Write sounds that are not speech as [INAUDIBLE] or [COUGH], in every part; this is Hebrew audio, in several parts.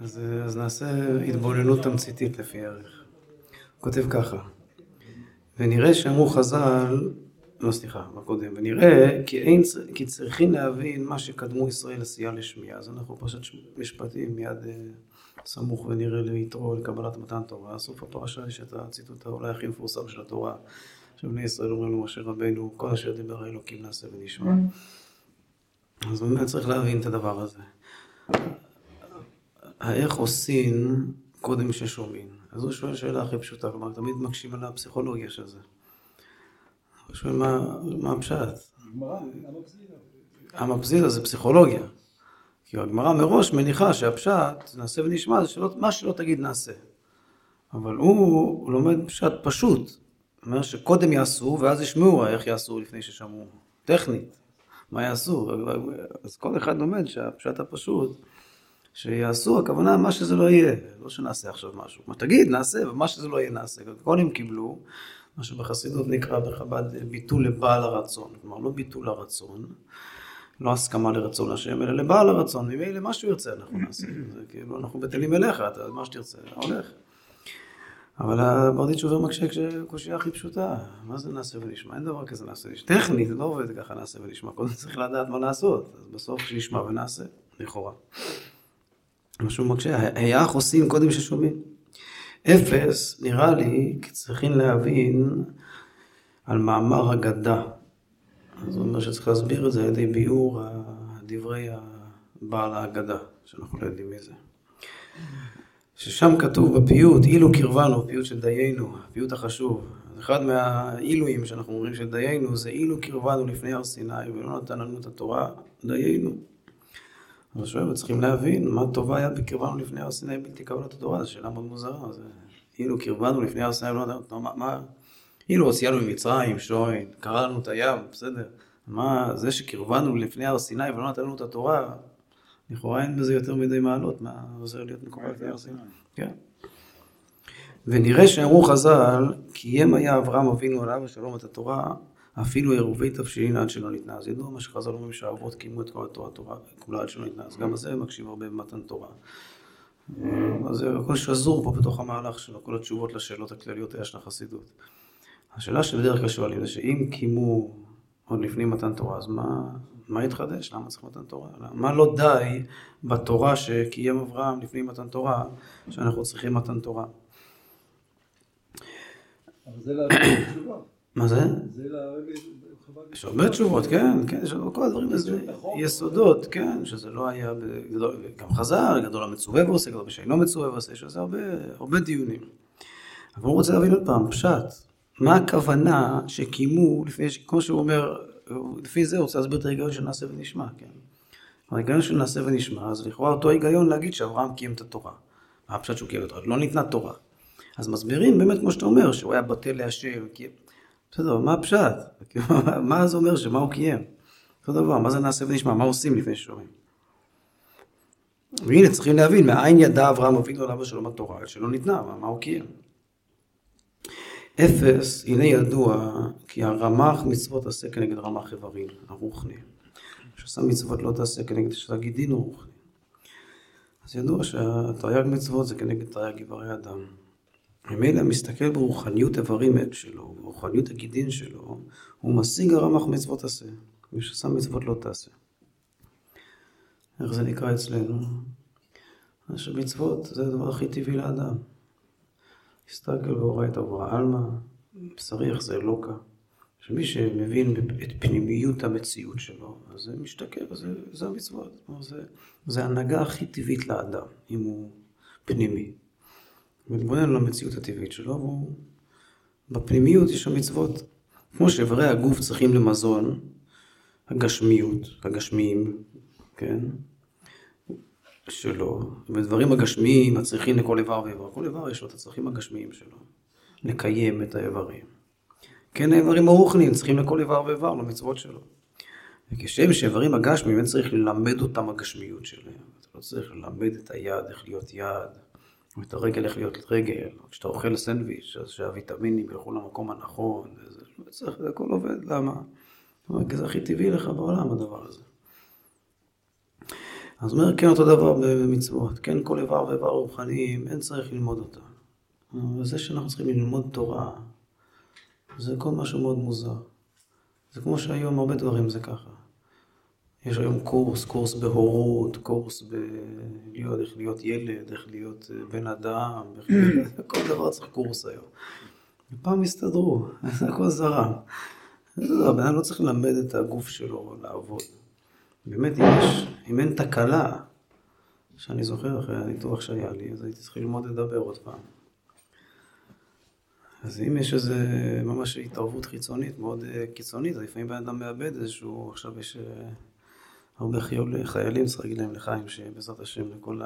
אז, אז נעשה התבוננות תמציתית לפי ערך. הוא כותב ככה, ונראה שאמרו חז"ל, לא סליחה, מה קודם, ונראה כי, אין, כי צריכים להבין מה שקדמו ישראל עשייה לשמיעה, אז אנחנו פרשת משפטים מיד אה, סמוך ונראה ליתרו לקבלת מתן תורה, סוף הפרשה יש את הציטוט אולי הכי מפורסם של התורה, שבני ישראל אומרים לו משה רבנו, כל אשר דיבר האלוקים נעשה ונשמע. אז באמת צריך להבין את הדבר הזה. האיך עושים קודם ששומעים. אז הוא שואל שאלה הכי פשוטה, כלומר תמיד מקשים על הפסיכולוגיה של זה. הוא שואל מה, הפשט. המפזידה זה פסיכולוגיה. כי הגמרא מראש מניחה שהפשט, נעשה ונשמע, זה שלא, מה שלא תגיד נעשה. אבל הוא, הוא לומד פשט פשוט. אומר שקודם יעשו ואז ישמעו איך יעשו לפני ששמעו. טכנית. מה יעשו? אז כל אחד לומד שהפשט הפשוט שיעשו, הכוונה מה שזה לא יהיה, לא שנעשה עכשיו משהו. מה תגיד, נעשה, ומה שזה לא יהיה נעשה. הם קיבלו, מה שבחסידות נקרא בחב"ד ביטול לבעל הרצון. כלומר, לא ביטול הרצון, לא הסכמה לרצון השם, אלא לבעל הרצון. ממילא מה שהוא ירצה אנחנו נעשה. זה כאילו, אנחנו בטלים אליך, אתה מה שתרצה, הולך. אבל הברדיץ' עובר מקשה כשקושייה הכי פשוטה. מה זה נעשה ונשמע? אין דבר כזה נעשה ונשמע. טכנית, לא עובד ככה נעשה ונשמע. קודם צריך לדעת מה לעשות. אז בסוף שנשמע ונעשה, לכאורה. משהו מקשה, היה עושים קודם ששומעים. אפס, נראה לי, כי צריכים להבין על מאמר אגדה. הוא אומר שצריך להסביר את זה על ידי ביאור דברי בעל האגדה, שאנחנו לא יודעים מי זה. ששם כתוב בפיוט, אילו קרבנו, פיוט של דיינו, הפיוט החשוב. אחד מהאילויים שאנחנו אומרים של דיינו זה אילו קרבנו לפני הר סיני ולא נתן לנו את התורה, דיינו. אז שואל, צריכים להבין מה טובה היה בקרבנו לפני הר סיני בלתי קבלת התורה, זו שאלה מאוד מוזרה. זה, אילו קרבנו לפני הר סיני, לא יודע, מה, מה, אילו הוציאנו ממצרים, שוין, קרא לנו את הים, בסדר. מה, זה שקרבנו לפני הר סיני ולא נתן לנו את התורה, לכאורה אין בזה יותר מדי מעלות, מה עוזר להיות מקובל לפני הר סיני. כן. ונראה שאמרו חז"ל, קיים היה אברהם אבינו עליו השלום את התורה, אפילו עירובי תבשילין עד שלא ניתנה. אז ידוע מה שחז"ל אומרים שהאבות קיימו את כל התורה, התורה כולה עד שלא ניתנה. אז גם זה מקשיב הרבה במתן תורה. אז זה הכל שזור פה בתוך המהלך שלו, כל התשובות לשאלות הכלליות היה של החסידות. השאלה שבדרך כלל שואלים זה שאם קיימו עוד לפני מתן תורה, אז מה, מה התחדש? למה צריך מתן תורה? מה לא די בתורה שקיים אברהם לפני מתן תורה, שאנחנו צריכים מתן תורה? אבל זה להבין תשובה. מה זה? יש הרבה תשובות, כן, כן, יש לנו כל הדברים האלה, יסודות, כן, שזה לא היה, גם חזר, גדול המצווה ועושה, גדול בשאינו מצווה ועושה, יש לזה הרבה, הרבה דיונים. אבל הוא רוצה להבין עוד פעם, פשט, מה הכוונה שקיימו לפני, כמו שהוא אומר, לפי זה הוא רוצה להסביר את ההיגיון של נעשה ונשמע, כן. ההיגיון של נעשה ונשמע, אז לכאורה אותו היגיון להגיד שאברהם קיים את התורה. מה הפשט שהוא קיים את התורה? לא ניתנה תורה. אז מסבירים באמת כמו שאתה אומר, שהוא היה בטל להשם, בסדר, מה הפשט? [LAUGHS] מה זה אומר שמה הוא קיים? אותו דבר, מה זה נעשה ונשמע? מה עושים לפני ששומעים? והנה צריכים להבין, מאין ידע אברהם אבינו עליו השלום התורה, שלא ניתנה, מה, הוא קיים? אפס, הנה ידוע, כי הרמ"ח מצוות עשה כנגד רמ"ח איברים, הרוחני. שעשה מצוות לא תעשה כנגד שעשה גידין רוחני. אז ידוע שהתרי"ג מצוות זה כנגד תרי"ג איברי אדם. ממילא מסתכל ברוחניות איברים שלו, ברוחניות הגידין שלו, הוא משיג הרמ"ח מצוות עשה. מי שעשה מצוות לא תעשה. איך זה נקרא אצלנו? שמצוות זה הדבר הכי טבעי לאדם. הסתכל ואורייתא עלמא, צריך זה אלוקה. שמי שמבין את פנימיות המציאות שלו, אז זה משתכר, זה, זה המצוות. זה, זה ההנהגה הכי טבעית לאדם, אם הוא פנימי. מתבונן על המציאות הטבעית שלו, והוא... בפנימיות יש שם מצוות. כמו שאיברי הגוף צריכים למזון, הגשמיות, הגשמיים, כן? שלו, ודברים הגשמיים הצריכים לכל איבר ואיבר. כל איבר יש לו את הצרכים הגשמיים שלו, לקיים את האיברים. כן, האיברים הרוחניים צריכים לכל איבר ואיבר, למצוות שלו. וכשם שאיברים הגשמיים, אין צריך ללמד אותם הגשמיות שלהם. אתה לא צריך ללמד את היד איך להיות יד, את הרגל איך להיות רגל, כשאתה אוכל סנדוויץ', אז שהוויטמינים ילכו למקום הנכון, וזה, צריך, זה הכל עובד, למה? זה הכי טבעי לך בעולם הדבר הזה. אז אומר, כן אותו דבר במצוות, כן כל איבר ואיבר רוחניים, אין צריך ללמוד אותם. וזה שאנחנו צריכים ללמוד תורה, זה כל משהו מאוד מוזר. זה כמו שהיום הרבה דברים זה ככה. יש היום קורס, קורס בהורות, קורס בלהיות, איך להיות ילד, איך להיות אה, בן אדם, להיות, [LAUGHS] כל דבר צריך קורס היום. פעם הסתדרו, זה הכל זרם. הבן אדם לא צריך ללמד את הגוף שלו לעבוד. באמת, אם, יש, אם אין תקלה, שאני זוכר אחרי הניתוח שהיה לי, אז הייתי צריך ללמוד לדבר עוד פעם. אז אם יש איזה ממש התערבות חיצונית מאוד אה, קיצונית, אז לפעמים בן אדם מאבד איזשהו, עכשיו יש אה, הרבה חיול, חיילים, צריך להגיד להם לחיים, שבעזרת השם לכל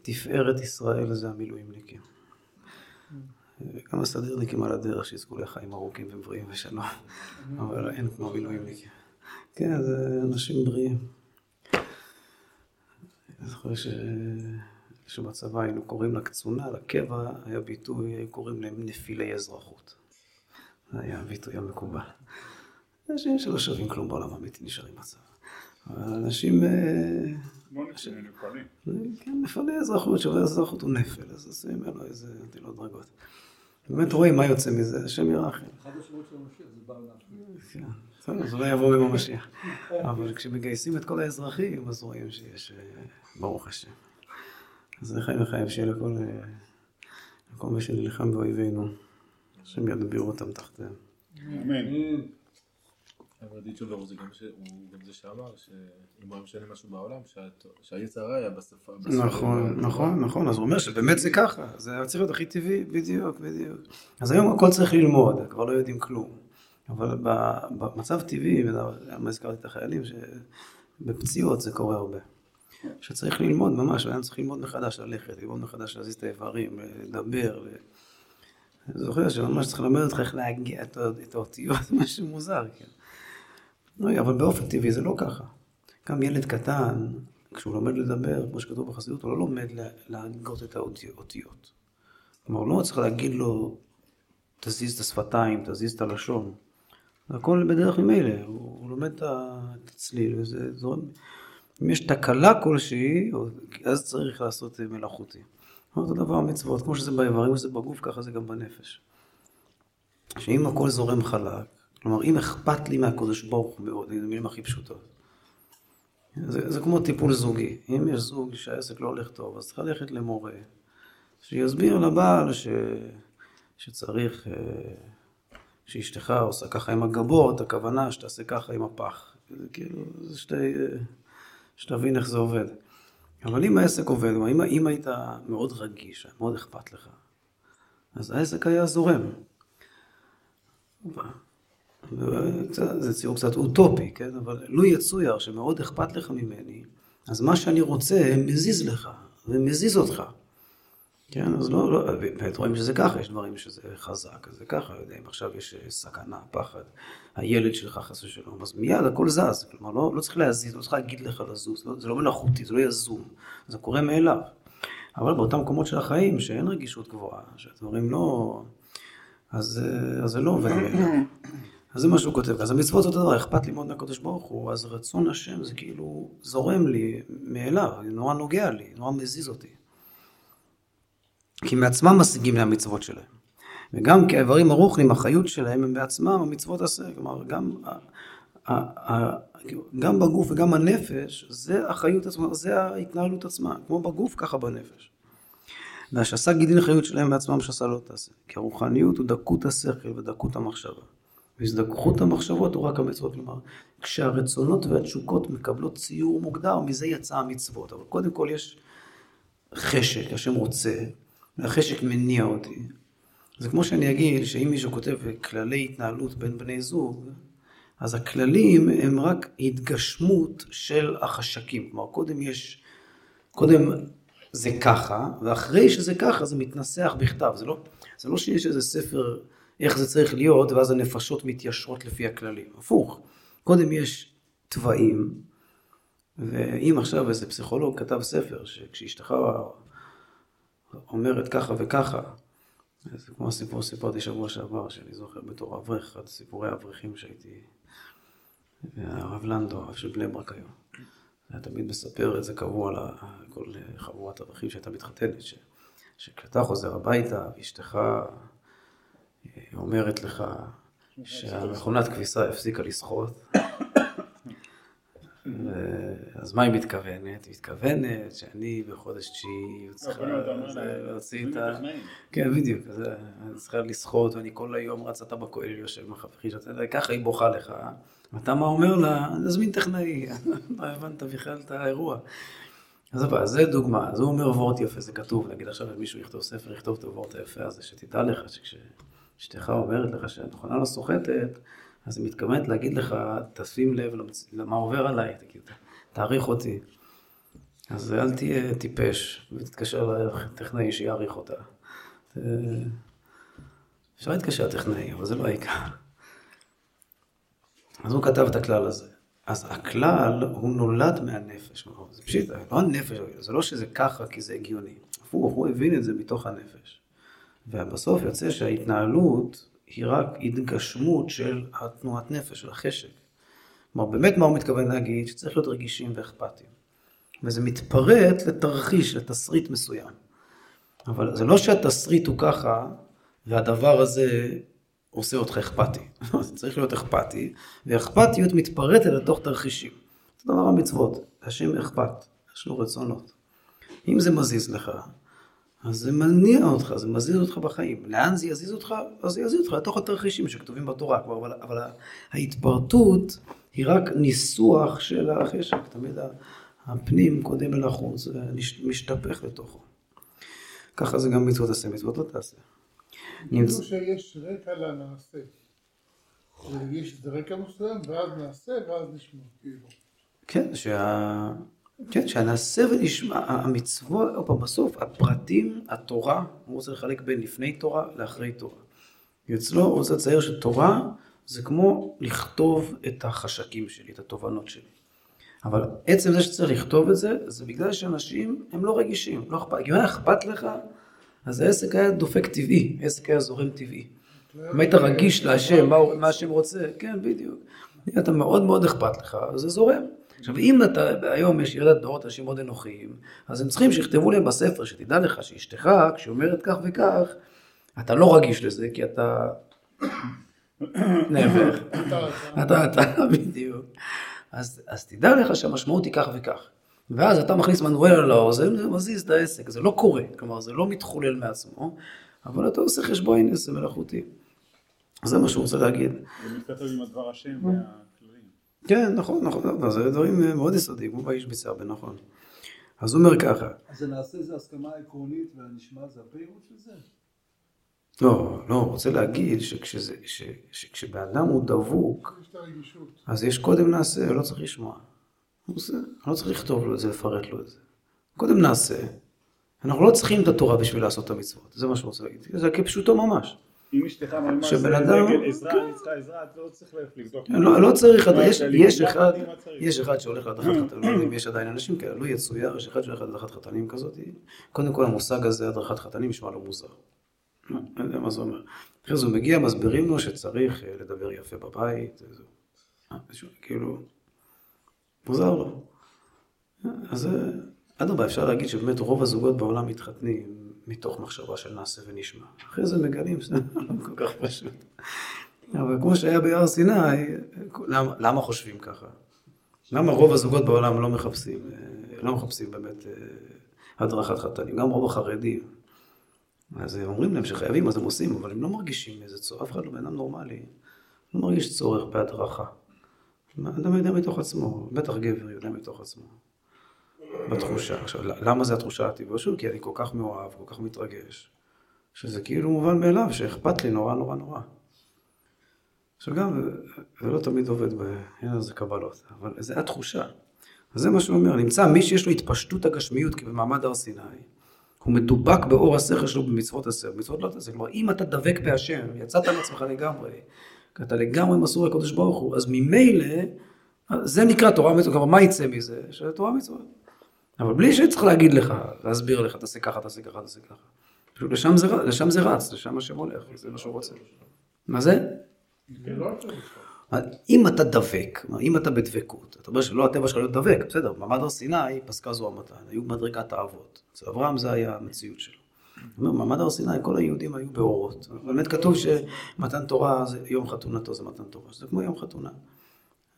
התפארת ישראל זה המילואימניקים. גם הסדירניקים על הדרך שיזכו לחיים ארוכים ובריאים ושלום, אבל אין כמו מילואימניקים. כן, זה אנשים בריאים. אני זוכר ש... שבצבא היינו קוראים לקצונה, לקבע, היה ביטוי, קוראים להם נפילי אזרחות. זה היה הביטוי המקובל. אנשים שלא שווים כלום בעולם האמיתי נשארים בצבא. אנשים... אה. כן, נפלי אזרחות, שווה אזרחות הוא נפל, אז עושים ממנו איזה נטילות דרגות. באמת רואים מה יוצא מזה, השם ירחם. אחד השמות של המשיח זה בעל. כן, בסדר, אז אולי יבוא עם המשיח. אבל כשמגייסים את כל האזרחים, אז רואים שיש, אה, ברוך השם. אז לחיים לחיים שיהיה לכל, אה, לכל מי שנלחם באויבינו, השם ידביר אותם תחתיהם. אמן. אבל דיצ'ובר זה גם ש- הוא גם זה שאמר שאם היה משנה משהו בעולם, שהיצר הרע היה בשפה. נכון, והתורה. נכון, נכון, אז הוא אומר שבאמת זה ככה, זה היה צריך להיות הכי טבעי, בדיוק, בדיוק. אז היום הכל צריך ללמוד, כבר לא יודעים כלום. אבל במצב טבעי, למה הזכרתי את החיילים, שבפציעות זה קורה הרבה. שצריך ללמוד ממש, היה צריך ללמוד מחדש ללכת, ללמוד מחדש להזיז את האיברים, לדבר. אני זוכר שממש צריך ללמד אותך איך להגיע את האותיות, [LAUGHS] משהו מוזר, כן. לא, אבל באופן טבעי זה לא ככה. גם ילד קטן, כשהוא לומד לדבר, כמו שכתוב בחסידות, הוא לא לומד לה- להגות את האותיות. כלומר, הוא לא צריך להגיד לו, תזיז את השפתיים, תזיז את הלשון. הכל בדרך ממילא, הוא, הוא לומד את הצליל, וזה זורם. אם יש תקלה כלשהי, אז צריך לעשות אה, מלאכותי. אותו דבר המצוות, כמו שזה באיברים וזה בגוף, ככה זה גם בנפש. שאם הכל זורם חלק, כלומר, אם אכפת לי מהקדוש ברוך הוא מאוד, זה המילים הכי פשוטות. זה, זה כמו טיפול זוגי. אם יש זוג שהעסק לא הולך טוב, אז צריך ללכת למורה, שיסביר לבעל ש, שצריך, אה, שאשתך עושה ככה עם הגבות, הכוונה שתעשה ככה עם הפח. זה כאילו, זה שתי... שתבין איך זה עובד. אבל אם העסק עובד, אם, אם היית מאוד רגיש, מאוד אכפת לך, אז העסק היה זורם. זה ציור קצת אוטופי, כן? אבל לו יצויר שמאוד אכפת לך ממני, אז מה שאני רוצה מזיז לך, ומזיז אותך. כן, אז לא, לא, באמת רואים שזה ככה, יש דברים שזה חזק, זה ככה, יודע, אם עכשיו יש אה, סכנה, פחד, הילד שלך חס ושלום, אז מיד הכל זז, כלומר לא, לא צריך להזיז, לא צריך להגיד לך לזוז, לא, זה לא מלאכותי, זה לא יזום, זה קורה מאליו. אבל באותם מקומות של החיים, שאין רגישות גבוהה, שהדברים לא... אז, אה, אז זה לא עובד מאליו. [CLEARS THROAT] אז זה מה שהוא כותב, אז המצוות אותו דבר, אכפת לי מאוד מהקדוש ברוך הוא, אז רצון השם זה כאילו זורם לי מאליו, זה נורא נוגע לי, נורא מזיז אותי. כי מעצמם משיגים מהמצוות שלהם. וגם כאיברים הרוחניים, החיות שלהם הם בעצמם המצוות עשה. כלומר, גם, גם בגוף וגם הנפש, זה החיות עצמה, זה ההתנהלות עצמה. כמו בגוף, ככה בנפש. והשסה גידין החיות שלהם בעצמם שסה לא תעשה. כי הרוחניות הוא דקות השכל ודקות המחשבה. והזדככות המחשבות הוא רק המצוות. כלומר, כשהרצונות והתשוקות מקבלות ציור מוגדר, מזה יצא המצוות. אבל קודם כל יש חשק, השם רוצה, והחשק מניע אותי. זה כמו שאני אגיד שאם מישהו כותב כללי התנהלות בין בני זוג, אז הכללים הם רק התגשמות של החשקים. כלומר, קודם יש, קודם זה ככה, ואחרי שזה ככה זה מתנסח בכתב. זה לא, זה לא שיש איזה ספר איך זה צריך להיות, ואז הנפשות מתיישרות לפי הכללים. הפוך, קודם יש תוואים, ואם עכשיו איזה פסיכולוג כתב ספר, שכשאשתך אומרת ככה וככה, זה כמו הסיפור שסיפרתי שבוע שעבר, שאני זוכר בתור אברך, אחד סיפורי האברכים שהייתי, הרב לנדו, הרב של בני ברק היום. היה תמיד מספר את זה קבוע לכל חבורת אברכים שהייתה מתחתנת, ש, שכשאתה חוזר הביתה, ואשתך אומרת לך שהמכונת כביסה הפסיקה לשחות, אז מה היא מתכוונת? היא מתכוונת שאני בחודש תשיעי צריכה להוציא את ה... כן, בדיוק. אז אני צריכה לשחות, ואני כל היום רץ אתה בכולל יושב עם החברים שאתה ככה היא בוכה לך. ואתה מה אומר לה? נזמין טכנאי. [LAUGHS] לא הבנת בכלל את האירוע. אז אבל, זה דוגמה. אז הוא אומר וורט יפה, זה כתוב. נגיד עכשיו מישהו יכתוב ספר, יכתוב את הוורט היפה הזה, שתדע לך שכשאשתך אומרת לך שהמכונה לא סוחטת, אז היא מתכוונת להגיד לך, תשים לב למה עובר עליי, תגיד, תעריך אותי. אז אל תהיה טיפש, ותתקשר לטכנאי שיעריך אותה. אה, אפשר להתקשר לטכנאי, אבל זה לא העיקר. אז הוא כתב את הכלל הזה. אז הכלל, הוא נולד מהנפש. זה פשוט, לא הנפש, זה לא שזה ככה כי זה הגיוני. הפוך, הוא הבין את זה מתוך הנפש. ובסוף יוצא שההתנהלות היא רק התגשמות של התנועת נפש, של החשק. כלומר, באמת מה הוא מתכוון להגיד? שצריך להיות רגישים ואכפתיים. וזה מתפרט לתרחיש, לתסריט מסוים. אבל זה לא שהתסריט הוא ככה, והדבר הזה עושה אותך אכפתי. [LAUGHS] זה צריך להיות אכפתי, ואכפתיות מתפרטת לתוך תרחישים. זה דבר המצוות, השם אכפת, יש לו רצונות. אם זה מזיז לך, אז זה מניע אותך, זה מזיז אותך בחיים. לאן זה יזיז אותך? אז זה יזיז אותך לתוך התרחישים שכתובים בתורה כבר, אבל, אבל ההתפרטות היא רק ניסוח של החשק, תמיד הפנים קודם אל החוץ, משתפך לתוכו. ככה זה גם מצוות עשה, מצוות לא תעשה. כאילו שיש רקע לנעשה. יש רקע מסוים, ואז נעשה, ואז נשמע, כאילו. כן, שה... כן, שהנעשה ונשמע, המצוות, עוד פעם, בסוף, הפרטים, התורה, הוא רוצה לחלק בין לפני תורה לאחרי תורה. אצלו הוא רוצה לצייר שתורה זה כמו לכתוב את החשקים שלי, את התובנות שלי. אבל עצם זה שצריך לכתוב את זה, זה בגלל שאנשים הם לא רגישים, לא אכפת. אם היה אכפת לך, אז העסק היה דופק טבעי, העסק היה זורם טבעי. אם היית רגיש להשם, מה, השם רוצה, כן, בדיוק. אתה מאוד מאוד אכפת לך, זה זורם. עכשיו, אם אתה, היום יש ירידת דורות אנשים מאוד אנוכיים, אז הם צריכים שיכתבו להם בספר, שתדע לך שאשתך, כשהיא אומרת כך וכך, אתה לא רגיש לזה, כי אתה נעבר. אתה, אתה, בדיוק. אז, אז תדע לך שהמשמעות היא כך וכך. ואז אתה מכניס מנואל על האוזן ומזיז את העסק. זה לא קורה, כלומר זה לא מתחולל מעצמו, אבל אתה עושה חשבון עסק מלאכותי. זה מה שהוא רוצה להגיד. זה מתכתב עם הדבר השם. כן, נכון, נכון, זה דברים מאוד יסודיים, כמו באיש ביצר, בנכון. אז הוא אומר ככה. אז הנעשה זה הסכמה עקרונית והנשמע זה הפירוט של זה? לא, לא, הוא רוצה להגיד שכשבאדם הוא דבוק. אז יש קודם נעשה, לא צריך לשמוע. הוא עושה, לא צריך לכתוב לו את זה, לפרט לו את זה. קודם נעשה. אנחנו לא צריכים את התורה בשביל לעשות את המצוות, זה מה שהוא רוצה להגיד. זה כפשוטו ממש. אם אשתך ממש רגל עזרה, כן. אני צריכה עזרה, את לא צריך לבדוק. לא, לא צריך, יש, אחד, מה צריך. יש אחד שהולך להדרכת חתנים, לא יודע אם יש עדיין אנשים כאלה, לא יצויר, יש אחד שהולך להדרכת חתנים כזאת, קודם כל המושג הזה, הדרכת חתנים, נשמע לו מוזר. לא לא יודע מה זה אומר. אחרי זה הוא מגיע, מסבירים לו שצריך אה, לדבר יפה בבית. אה, משהו, כאילו, מוזר לו. אה, אז אה, אדרבה, אפשר להגיד שבאמת רוב הזוגות בעולם מתחתנים מתוך מחשבה של נעשה ונשמע. אחרי זה מגלים שזה [LAUGHS] לא כל כך פשוט. אבל כמו שהיה בהר סיני, למה, למה חושבים ככה? למה רוב הזוגות בעולם לא מחפשים, אה, לא מחפשים באמת אה, הדרכת חתנים, גם רוב החרדים. אז הם אומרים להם שחייבים, אז הם עושים, אבל הם לא מרגישים איזה צורך, אף אחד לא בן אדם נורמלי, לא מרגיש צורך בהדרכה. אדם יודע מתוך עצמו, בטח גבר יודע מתוך עצמו, בתחושה. עכשיו, למה זה התחושה הטבעית? שוב, כי אני כל כך מאוהב, כל כך מתרגש, שזה כאילו מובן מאליו, שאכפת לי נורא נורא נורא. עכשיו גם, זה לא תמיד עובד בעניין הזה קבלות, אבל זה התחושה. אז זה מה שהוא אומר, נמצא מי שיש לו התפשטות הגשמיות, כי במעמד הר סיני, הוא מדובק באור השכל שלו במצוות עשר, במצוות לא תעשה. כלומר, אם אתה דבק בהשם, יצאת מעצמך לגמרי, כי אתה לגמרי מסור לקדוש ברוך הוא, אז ממילא, זה נקרא תורה מצוות, כלומר, מה יצא מזה? שזה תורה מצוות. אבל בלי שצריך להגיד לך, להסביר לך, תעשה ככה, תעשה ככה, תעשה ככה. פשוט לשם זה, לשם זה רץ, לשם השם הולך, זה מה שהוא רוצה. מה זה? לא. אם אתה דבק, אם אתה בדבקות, אתה אומר שלא הטבע שלך להיות דבק, בסדר, במעמד הר סיני פסקה זו המתן, היו במדרגת האבות. אצל אברהם זה היה המציאות שלו. אומר, במעמד הר סיני כל היהודים היו באורות. באמת כתוב שמתן תורה, זה, יום חתונתו זה מתן תורה, שזה כמו יום חתונה.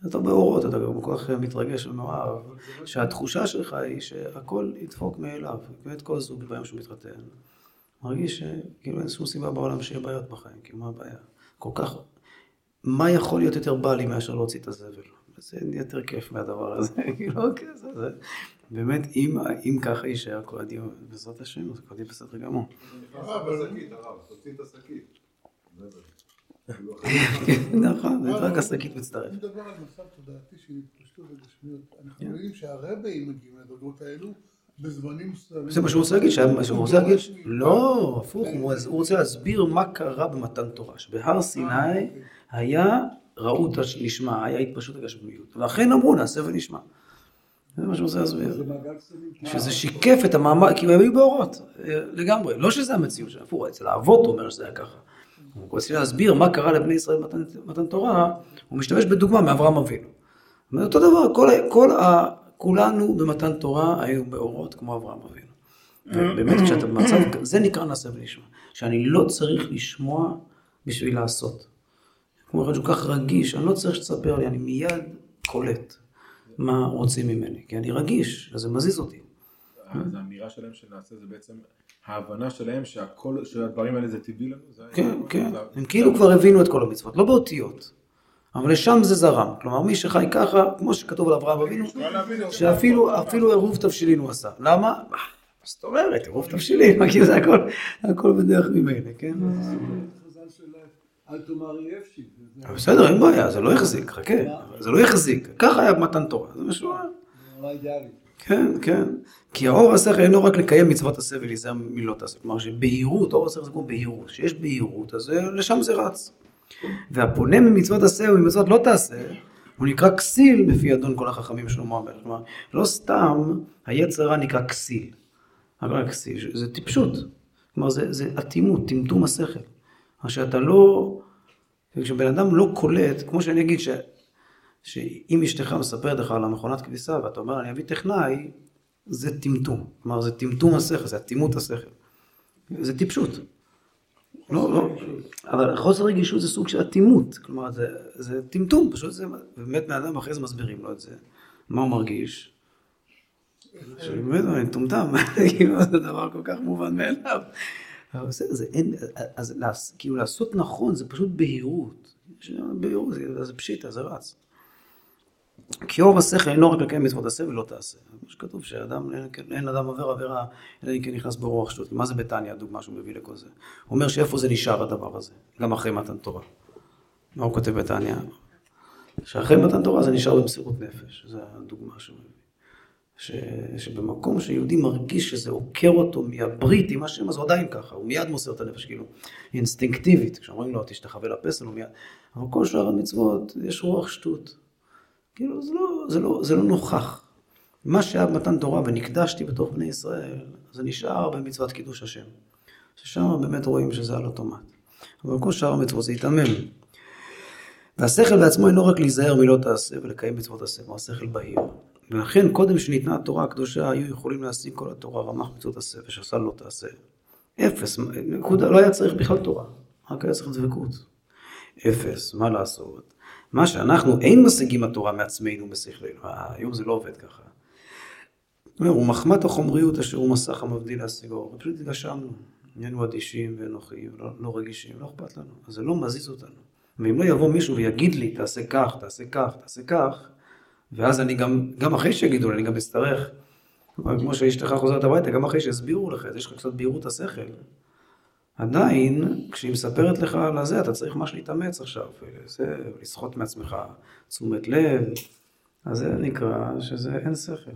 אתה באורות, אתה גם כל כך מתרגש ומאוהב, שהתחושה שלך היא שהכל ידפוק מאליו. באמת כל זוג ביום שהוא מתחתן, מרגיש שכאילו אין שום סיבה בעולם שיהיה בעיות בחיים, כאילו מה הבעיה? כל כך, מה יכול להיות יותר בא לי מאשר להוציא את הזבל? זה יותר כיף מהדבר הזה, כאילו, אוקיי, זה, זה, באמת, אם, אם ככה יישאר כל הדיון, בעזרת השם, אז הכל יהיה בסדר גמור. אבל- השקית, הרב, תוציא את השקית. נכון, זה רק השקית מצטרף. אני מדבר על מצב תודעתי של התפשטות וגשמיות. אנחנו כן. יודעים שהרבאים מגיעים לדרגות האלו בזמנים מסוימים. זה מה שהוא רוצה להגיד, מה שהוא רוצה להגיד, לא, הפוך, הוא הוא רוצה להסביר מה קרה במתן תורה, שבהר סיני היה ראות נשמע, היה התפשטות הגשמיות, ואכן אמרו נעשה ונשמע. זה מה שהוא רוצה להסביר. שזה שיקף את המעמד, כי הם היו באורות, אה, לגמרי. לא שזה המציאות שלהם, הפוך, אצל האבות הוא אומר שזה היה ככה. הוא רוצה להסביר מה קרה לבני ישראל במתן מתן תורה, הוא משתמש בדוגמה מאברהם אבינו. אותו דבר, כל, כל ה, כולנו במתן תורה היו באורות כמו אברהם אבינו. באמת, כשאתה במצב, זה נקרא נעשה ונשמע. שאני לא צריך לשמוע בשביל לעשות. כמו אחד שהוא כך רגיש, אני לא צריך שתספר לי, אני מיד קולט מה רוצים ממני, כי אני רגיש, אז זה מזיז אותי. אז האמירה שלהם שנעשה זה בעצם ההבנה שלהם שהכל, שהדברים האלה זה טבעי לנו? זה- כן, כן. זה- הם כאילו כבר הבינו את כל המצוות, לא באותיות. אבל לשם זה זרם. כלומר, מי שחי ככה, כמו שכתוב על אברהם אבינו, שאפילו אפילו עירוב תבשילין הוא עשה. למה? מה זאת אומרת, עירוב תבשילין, מה, כאילו זה הכל, הכל בדרך ממילא, כן? חז"ל שלהם, אל תאמר אי אפשי. זה אבל בסדר, אין בעיה, זה לא יחזיק, חכה. זה לא יחזיק. ככה היה במתן תורה, זה משהו... כן, כן. כי האור השכל אינו רק לקיים מצוות עשה ולהיזהר ממילות עשה. כלומר שבהירות, אור השכל זה כמו בהירות. שיש בהירות, אז זה- לשם זה רץ. והפונה ממצוות עשה וממצוות לא תעשה, הוא נקרא כסיל בפי אדון כל החכמים שלמה המלך. כלומר, לא סתם היצר הרע נקרא כסיל. הכל כסיל, זה טיפשות. כלומר, זה, זה אטימות, טמטום השכל. שאתה לא... כשבן אדם לא קולט, כמו שאני אגיד. שאם אשתך מספרת לך על המכונת כביסה ואתה אומר אני אביא טכנאי, זה טמטום. כלומר זה טמטום השכל, זה אטימות השכל. זה טיפשות. לא, לא, אבל חוסר רגישות זה סוג של אטימות, כלומר זה, זה טמטום, פשוט זה, באמת בן אדם אחרי זה מסבירים לו את זה, מה הוא מרגיש. שבאמת אני מטומטם, [LAUGHS] כאילו זה דבר כל כך מובן מאליו. אבל בסדר, זה אין, אז כאילו לעשות נכון זה פשוט בהירות. בהירות, זה פשיטה, זה רץ. כי אור השכל אינו רק לקיים מצוות עשה ולא תעשה. כמו שכתוב שאדם, אין, אין אדם עובר עבירה, אלא אם כן נכנס ברוח שטות. מה זה בתניא, הדוגמה שהוא מביא לכל זה? הוא אומר שאיפה זה נשאר הדבר הזה, גם אחרי מתן תורה. מה הוא כותב בתניא? שאחרי מתן תורה זה נשאר במסירות נפש, זו הדוגמה שהוא מביא. ש, שבמקום שיהודי מרגיש שזה עוקר אותו מהברית עם השם, אז הוא עדיין ככה, הוא מיד מוסר את הנפש, כאילו, אינסטינקטיבית, כשאומרים לו תשתחווה לפסל, הוא מיד, אבל כל שאר המצוות, יש רוח שטות. כאילו, זה לא, זה לא, זה לא נוכח. מה שהיה במתן תורה ונקדשתי בתוך בני ישראל, זה נשאר במצוות קידוש השם. ששם באמת רואים שזה על אוטומט. אבל כל שאר המצוות זה יתעמם. והשכל בעצמו אינו רק להיזהר מלא תעשה ולקיים מצוות עשה, כמו השכל בהיר. ולכן קודם שניתנה התורה הקדושה היו יכולים להשיג כל התורה רמ"ח מצוות עשה ושעשה לא תעשה. אפס, נקודה, לא היה צריך בכלל תורה, רק היה צריך דבקות. אפס, מה לעשות? מה שאנחנו אין משיגים התורה מעצמנו בשכלנו, היום זה לא עובד ככה. הוא ומחמת החומריות אשר הוא מסך המבדיל להשיגו, ופשוט התגשמנו. נהיינו אדישים ואנוכיים, לא, לא רגישים, לא אכפת לנו, אז זה לא מזיז אותנו. ואם לא יבוא מישהו ויגיד לי, תעשה כך, תעשה כך, תעשה כך, ואז אני גם, גם אחרי שיגידו לי, אני גם אצטרך, כמו שאשתך חוזרת הביתה, גם אחרי שיסבירו לך, יש לך קצת בהירות השכל. עדיין, כשהיא מספרת לך על הזה, אתה צריך ממש להתאמץ עכשיו, וזה, לסחוט מעצמך תשומת לב, אז זה נקרא שזה אין שכל.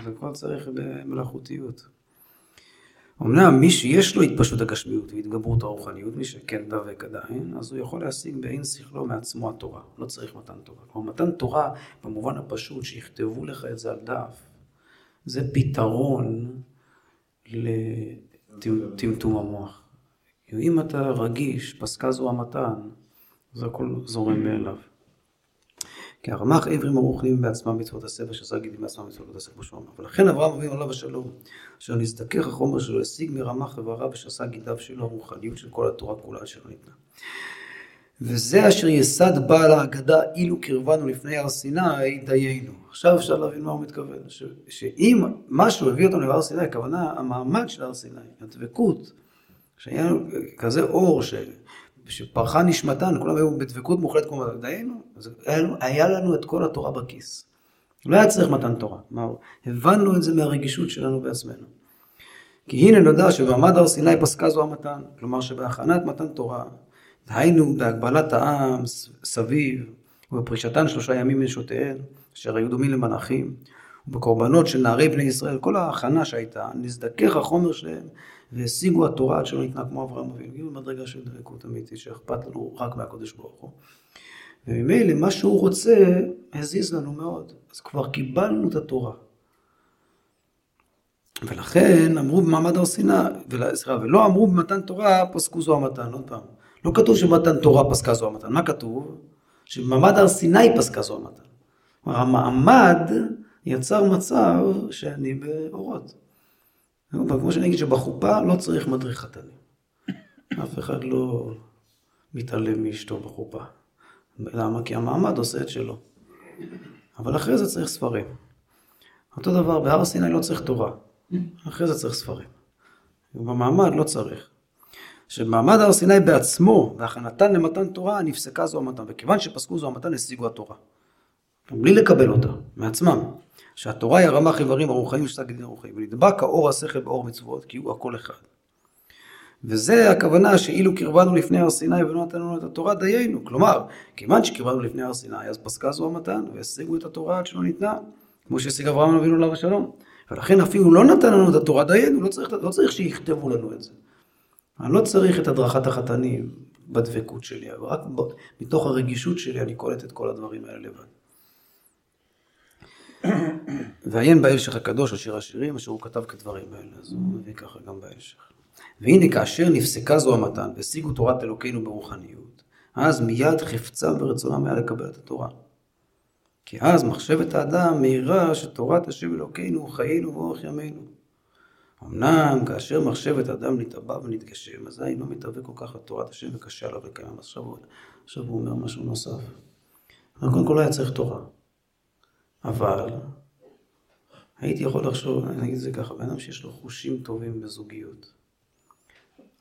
אז הכל צריך במלאכותיות. אמנם מי שיש לו התפשטות הגשמיות והתגברות הרוחניות, מי שכן דבק עדיין, אז הוא יכול להשיג בעין שכלו מעצמו התורה, לא צריך מתן תורה. כלומר, מתן תורה, במובן הפשוט, שיכתבו לך את זה על דף, זה פתרון לטמטום המוח. אם אתה רגיש, פסקה זו המתן, אז הכל זורם מאליו. כי הרמ"ח עברים הרוחניים בעצמם מצוות עשה ושעשה גידים בעצמם מצוות כמו שהוא אמר. ולכן אברהם אבינו עליו השלום, אשר נזדכך החומר שלו, השיג מרמ"ח איבריו ושעשה גידיו שלו, הרוחניות של כל התורה כולה אשר ניתנה. וזה אשר יסד בעל ההגדה אילו קרבנו לפני הר סיני, דיינו. עכשיו אפשר להבין מה הוא מתכוון. ש, שאם משהו הביא אותנו להר סיני, הכוונה המעמד של הר סיני, הדבקות, שהיה כזה אור ש, שפרחה נשמתן, כולם היו בדבקות מוחלטת כמו דיינו, אז היה, היה לנו את כל התורה בכיס. לא היה צריך מתן תורה. מה, הבנו את זה מהרגישות שלנו בעצמנו. כי הנה נודע שבמעמד הר סיני פסקה זו המתן, כלומר שבהכנת מתן תורה, דהיינו בהגבלת העם סביב, ובפרישתן שלושה ימים מנשותיהן, אשר היו דומים למלאכים, ובקורבנות של נערי בני ישראל, כל ההכנה שהייתה, נזדכך החומר שלהם, והשיגו התורה עד שלא ניתנה כמו אברהם אבינו. הגיעו במדרגה של דבקות אמיתית, שאכפת לנו רק מהקודש ברוך הוא. וממילא מה שהוא רוצה, הזיז לנו מאוד. אז כבר קיבלנו את התורה. ולכן אמרו במעמד הר סיני, סליחה, ולא אמרו במתן תורה, פסקו זו המתן, עוד פעם. לא כתוב שבמתן תורה פסקה זו המתן, מה כתוב? שבמעמד הר סיני פסקה זו המתן. כלומר, המעמד יצר מצב שאני באורות. כמו שאני אגיד שבחופה לא צריך מדריך חתנים. אף אחד לא מתעלם מאשתו בחופה. למה? כי המעמד עושה את שלו. אבל אחרי זה צריך ספרים. אותו דבר, בהר סיני לא צריך תורה. אחרי זה צריך ספרים. במעמד לא צריך. שבמעמד הר סיני בעצמו, והכנתן למתן תורה, נפסקה זו המתן. וכיוון שפסקו זו המתן, השיגו התורה. בלי לקבל אותה, מעצמם. שהתורה היא הרמ"ח איברים הרוחניים ושתק גידים הרוחניים. ונדבק האור השכל באור מצוות, כי הוא הכל אחד. וזה הכוונה שאילו קרבנו לפני הר סיני ולא נתן לנו את התורה, דיינו. כלומר, כיוון שקרבנו לפני הר סיני, אז פסקה זו המתן, והשיגו את התורה עד שלא ניתנה, כמו שהשיג אברהם אבינו עליו השלום. ולכן אפילו לא נתן לנו את התורה, דיינו, לא צריך, לא צריך שיכתבו לנו את זה. אני לא צריך את הדרכת החתנים בדבקות שלי, רק מתוך הרגישות שלי אני קולט את כל הדברים האלה לבד. ועיין בהמשך הקדוש שיר השירים, אשר הוא כתב כדברים האלה, אז הוא מביא ככה גם בהמשך. והנה כאשר נפסקה זו המתן והשיגו תורת אלוקינו ברוחניות, אז מיד חפצה ברצונם היה לקבל את התורה. כי אז מחשבת האדם מהירה שתורת השם אלוקינו חיינו ואורך ימינו. אמנם כאשר מחשבת האדם נתעבה ונתגשם, אזי לא מתהווה כל כך לתורת השם וקשה עליו לקיים. עכשיו, עכשיו הוא אומר משהו נוסף. קודם כל לא היה צריך תורה. אבל הייתי יכול לחשוב, אני אגיד את זה ככה, בן אדם שיש לו חושים טובים בזוגיות,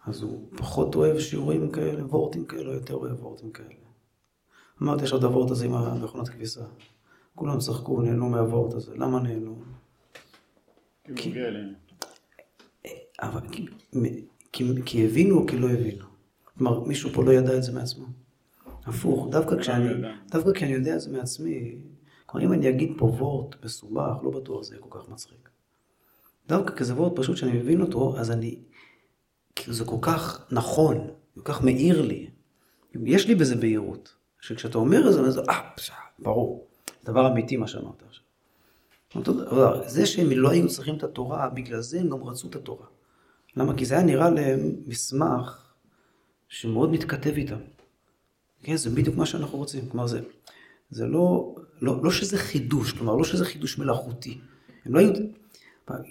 אז הוא פחות אוהב שיעורים כאלה, וורטים כאלה, יותר אוהב וורטים כאלה. אמרתי, יש עוד הוורט הזה עם המכונת כביסה. כולם צחקו, נהנו מהוורט הזה. למה נהנו? כי. אבל כי, כי, כי הבינו או כי לא הבינו? כלומר, מישהו פה לא ידע את זה מעצמו. הפוך, דווקא כשאני, דווקא כי אני יודע את זה מעצמי, אם אני אגיד פה וורט מסובך, לא בטוח זה יהיה כל כך מצחיק. דווקא כזה וורט פשוט שאני מבין אותו, אז אני, כאילו זה כל כך נכון, כל כך מאיר לי. יש לי בזה בהירות, שכשאתה אומר את זה, אני אומר, אה, פשע, ברור. דבר אמיתי מה שאמרת עכשיו. זה שהם לא היו צריכים את התורה, בגלל זה הם גם רצו את התורה. למה? כי זה היה נראה להם מסמך שמאוד מתכתב איתם. כן, זה בדיוק מה שאנחנו רוצים. כלומר, זה, זה לא, לא, לא שזה חידוש, כלומר, לא שזה חידוש מלאכותי. הם לא היו...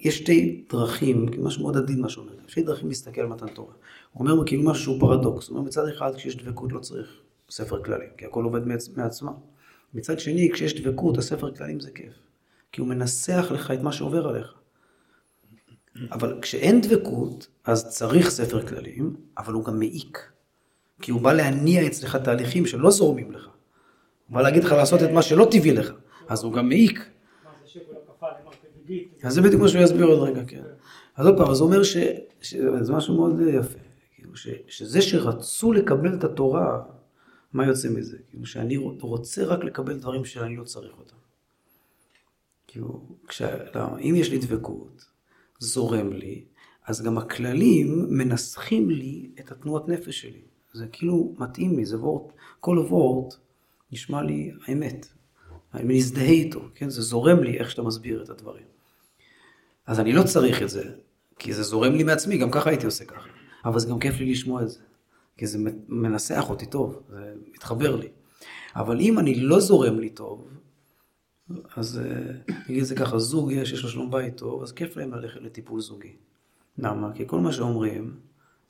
יש שתי דרכים, משהו מאוד עדין מה שאומר, שתי דרכים להסתכל על מתן תורה. הוא אומר כאילו משהו פרדוקס. הוא אומר מצד אחד כשיש דבקות לא צריך ספר כללים, כי הכל עובד מעצמה. מצד שני, כשיש דבקות, הספר כללים זה כיף. כי הוא מנסח לך את מה שעובר עליך. אבל כשאין דבקות, אז צריך ספר כללים, אבל הוא גם מעיק. כי הוא בא להניע אצלך תהליכים שלא זורמים לך. בא להגיד לך לעשות את מה שלא טבעי לך, אז הוא גם מעיק. אז זה בדיוק מה שהוא יסביר עוד רגע, כן. אז עוד פעם, אז הוא אומר שזה משהו מאוד יפה. כאילו ש, שזה שרצו לקבל את התורה, מה יוצא מזה? כאילו שאני רוצה רק לקבל דברים שאני לא צריך אותם. כאילו, כש... לא, אם יש לי דבקות, זורם לי, אז גם הכללים מנסחים לי את התנועת נפש שלי. זה כאילו מתאים לי, זה וורט, כל וורט נשמע לי האמת. אני מזדהה איתו, כן? זה זורם לי איך שאתה מסביר את הדברים. אז אני לא צריך את זה, כי זה זורם לי מעצמי, גם ככה הייתי עושה ככה. אבל זה גם כיף לי לשמוע את זה, כי זה מנסח אותי טוב, זה מתחבר לי. אבל אם אני לא זורם לי טוב, אז אה, נגיד זה ככה, זוג יש, יש לו שלום בית טוב, אז כיף להם ללכת לטיפול זוגי. למה? כי כל מה שאומרים,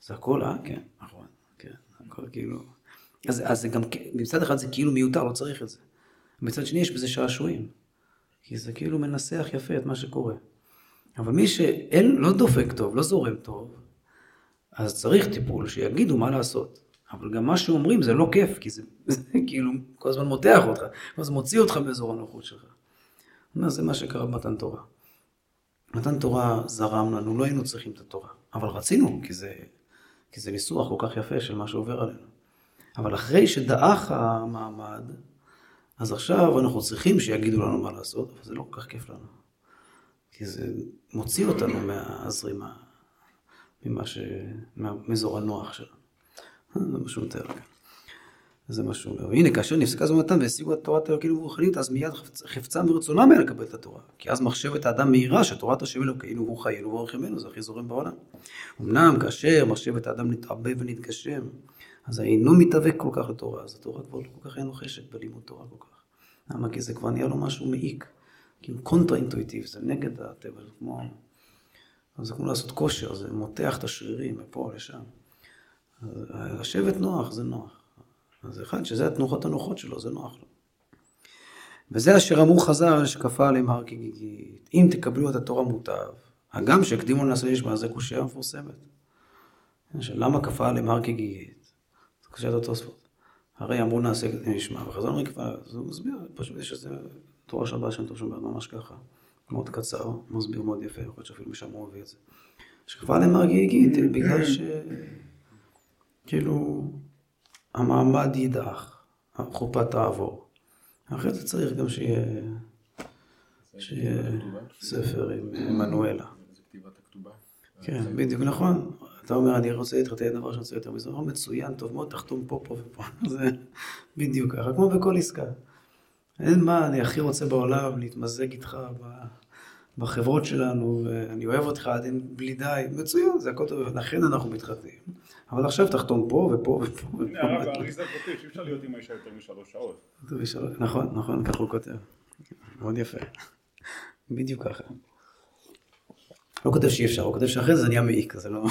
זה הכל, אה? כן, נכון, כן, הכל כאילו... אז, אז זה גם, מצד אחד זה כאילו מיותר, לא צריך את זה. מצד שני יש בזה שעשועים. כי זה כאילו מנסח יפה את מה שקורה. אבל מי שאין, לא דופק טוב, לא זורם טוב, אז צריך טיפול, שיגידו מה לעשות. אבל גם מה שאומרים זה לא כיף, כי זה, [LAUGHS] זה כאילו כל הזמן מותח אותך, כל הזמן מוציא אותך מאזור הנוחות שלך. אומר, זה מה שקרה במתן תורה. מתן תורה זרם לנו, לא היינו צריכים את התורה, אבל רצינו, כי זה, כי זה ניסוח כל כך יפה של מה שעובר עלינו. אבל אחרי שדעך המעמד, אז עכשיו אנחנו צריכים שיגידו לנו מה לעשות, אבל זה לא כל כך כיף לנו. כי זה מוציא אותנו מהזרימה, ממה ש... מאזור הנוח שלנו. זה מה שהוא מתאר כאן. זה מה שהוא אומר. והנה, כאשר נפסקה מתן והשיגו את תורת אלוקינו ורוחניות, אז מיד חפצה מרצונם היה לקבל את התורה. כי אז מחשבת האדם מהירה שתורת השם אלוקינו הוא חיינו ורחמנו, זה הכי זורם בעולם. אמנם כאשר מחשבת האדם נתעבה ונתגשם, אז אינו מתאבק כל כך לתורה, אז התורה כבר לא כל כך אין לו חשק בלימוד תורה כל כך. למה? כי זה כבר נהיה לו משהו מעיק. כאילו קונטרה אינטואיטיב, זה נגד הטבע, זה כמו... זה כמו לעשות כושר, זה מותח את השרירים מפה לשם. לשבת נוח זה נוח. אז אחד שזה התנוחות הנוחות שלו, זה נוח לו. וזה אשר אמרו חז"ל שכפה עליהם הר כגיגית. אם תקבלו את התורה מוטב, הגם שהקדימו לנעשה לשמה, זה קושייה מפורסמת. למה כפה עליהם הר כגיגית? קושיית התוספות. הרי אמרו נעשה נשמע, וחז"ל אומרים כפה, אז הוא מסביר, פשוט יש איזה תורה הבא שם טוב שאומר ממש ככה. מאוד קצר, מסביר מאוד יפה, יכול להיות שאפילו משם הוא מביא את זה. עליהם הר כגיגית, בגלל ש... כאילו, המעמד יידח, החופה תעבור. אחרי זה צריך גם שיהיה, שיהיה ספר עם מנואלה. כן, בדיוק, נכון. אתה אומר, אני רוצה להתחתן דבר שאני רוצה יותר מזה. אומר, מצוין, טוב מאוד, תחתום פה, פה ופה. [LAUGHS] זה בדיוק ככה, כמו בכל עסקה. אין מה, אני הכי רוצה בעולם להתמזג איתך בחברות שלנו, ואני אוהב אותך עד אין בלי די, מצוין, זה הכל טוב, לכן אנחנו מתחתנים. אבל עכשיו תחתום פה ופה ופה. [LAUGHS] הרב האריזה כותב שאי אפשר להיות עם האישה יותר משלוש שעות. נכון, נכון, ככה הוא כותב. מאוד יפה. בדיוק ככה. לא כותב שאי אפשר, הוא כותב שאחרי זה נהיה מעיק, זה לא...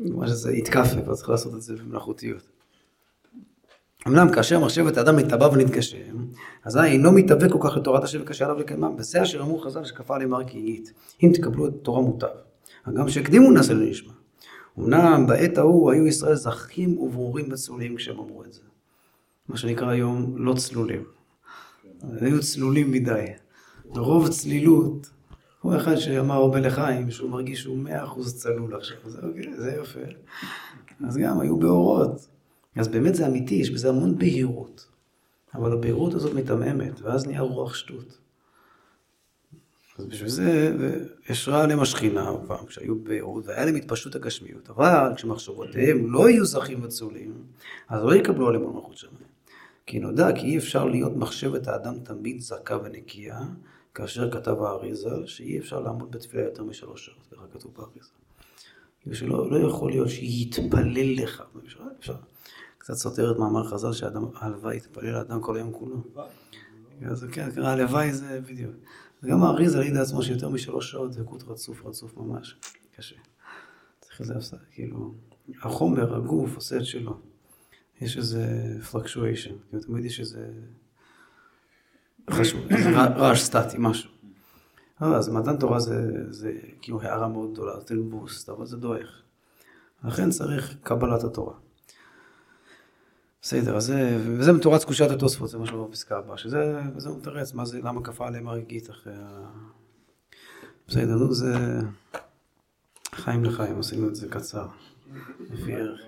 מה שזה יתקפה, אבל צריך לעשות את זה במלאכותיות. אמנם כאשר מחשבת האדם מתאבא ונתגשם, אזי אינו מתאבק כל כך לתורת השם וקשה עליו לקיימם, וזה אשר אמרו חז"ל שכפה עליהם קהילית, אם תקבלו את תורה מוטב. הגם שהקדימו נעשה לנשמע. אמנם בעת ההוא היו ישראל זכים וברורים וצלולים כשהם אמרו את זה. מה שנקרא היום לא צלולים. היו צלולים מדי. ברוב צלילות, הוא אחד שאמר הרבה לחיים, שהוא מרגיש שהוא מאה אחוז צלול עכשיו, זה, אוקיי, זה יפה. אז גם היו באורות. אז באמת זה אמיתי, יש בזה המון בהירות. אבל הבהירות הזאת מתעממת, ואז נהיה רוח שטות. אז בשביל זה, יש רע עליהם השכינה, פעם, כשהיו בהירות, והיה להם התפשטות הגשמיות. אבל כשמחשבותיהם לא יהיו זכים וצולים, אז לא יקבלו עליהם מלכות שמיים. כי נודע כי אי אפשר להיות מחשבת האדם תמיד זכה ונקייה, כאשר כתב האריזה, שאי אפשר לעמוד בתפילה יותר משלוש שעות, ככה כתוב באריזה. ושלא לא יכול להיות שיתפלל לך. אפשר, אפשר. קצת סותר את מאמר חז"ל שהלוואי יתפלל לאדם כל היום כולו. אז כן, הלוואי זה בדיוק. וגם האריזה העיד לעצמו שיותר משלוש שעות קוט רצוף, רצוף ממש. קשה. צריך איזה הפסקה, כאילו, החומר, הגוף עושה את שלו. יש איזה פלקשואשן, כאילו תמיד יש איזה חשוב, [CLEARS THROAT] רעש סטטי, משהו. אז מתן תורה זה, זה כאילו הערה מאוד גדולה, זה תן בוסט, אבל זה דועך. לכן צריך קבלת התורה. בסדר, אז זה, וזה מתורץ קושת התוספות, זה מה שאומר בפסקה הבאה, שזה, וזה מתרץ, מה זה, למה כפה עליהם הרגית אחרי ה... בסדר, נו, זה חיים לחיים, עשינו את זה קצר, לפי ערך.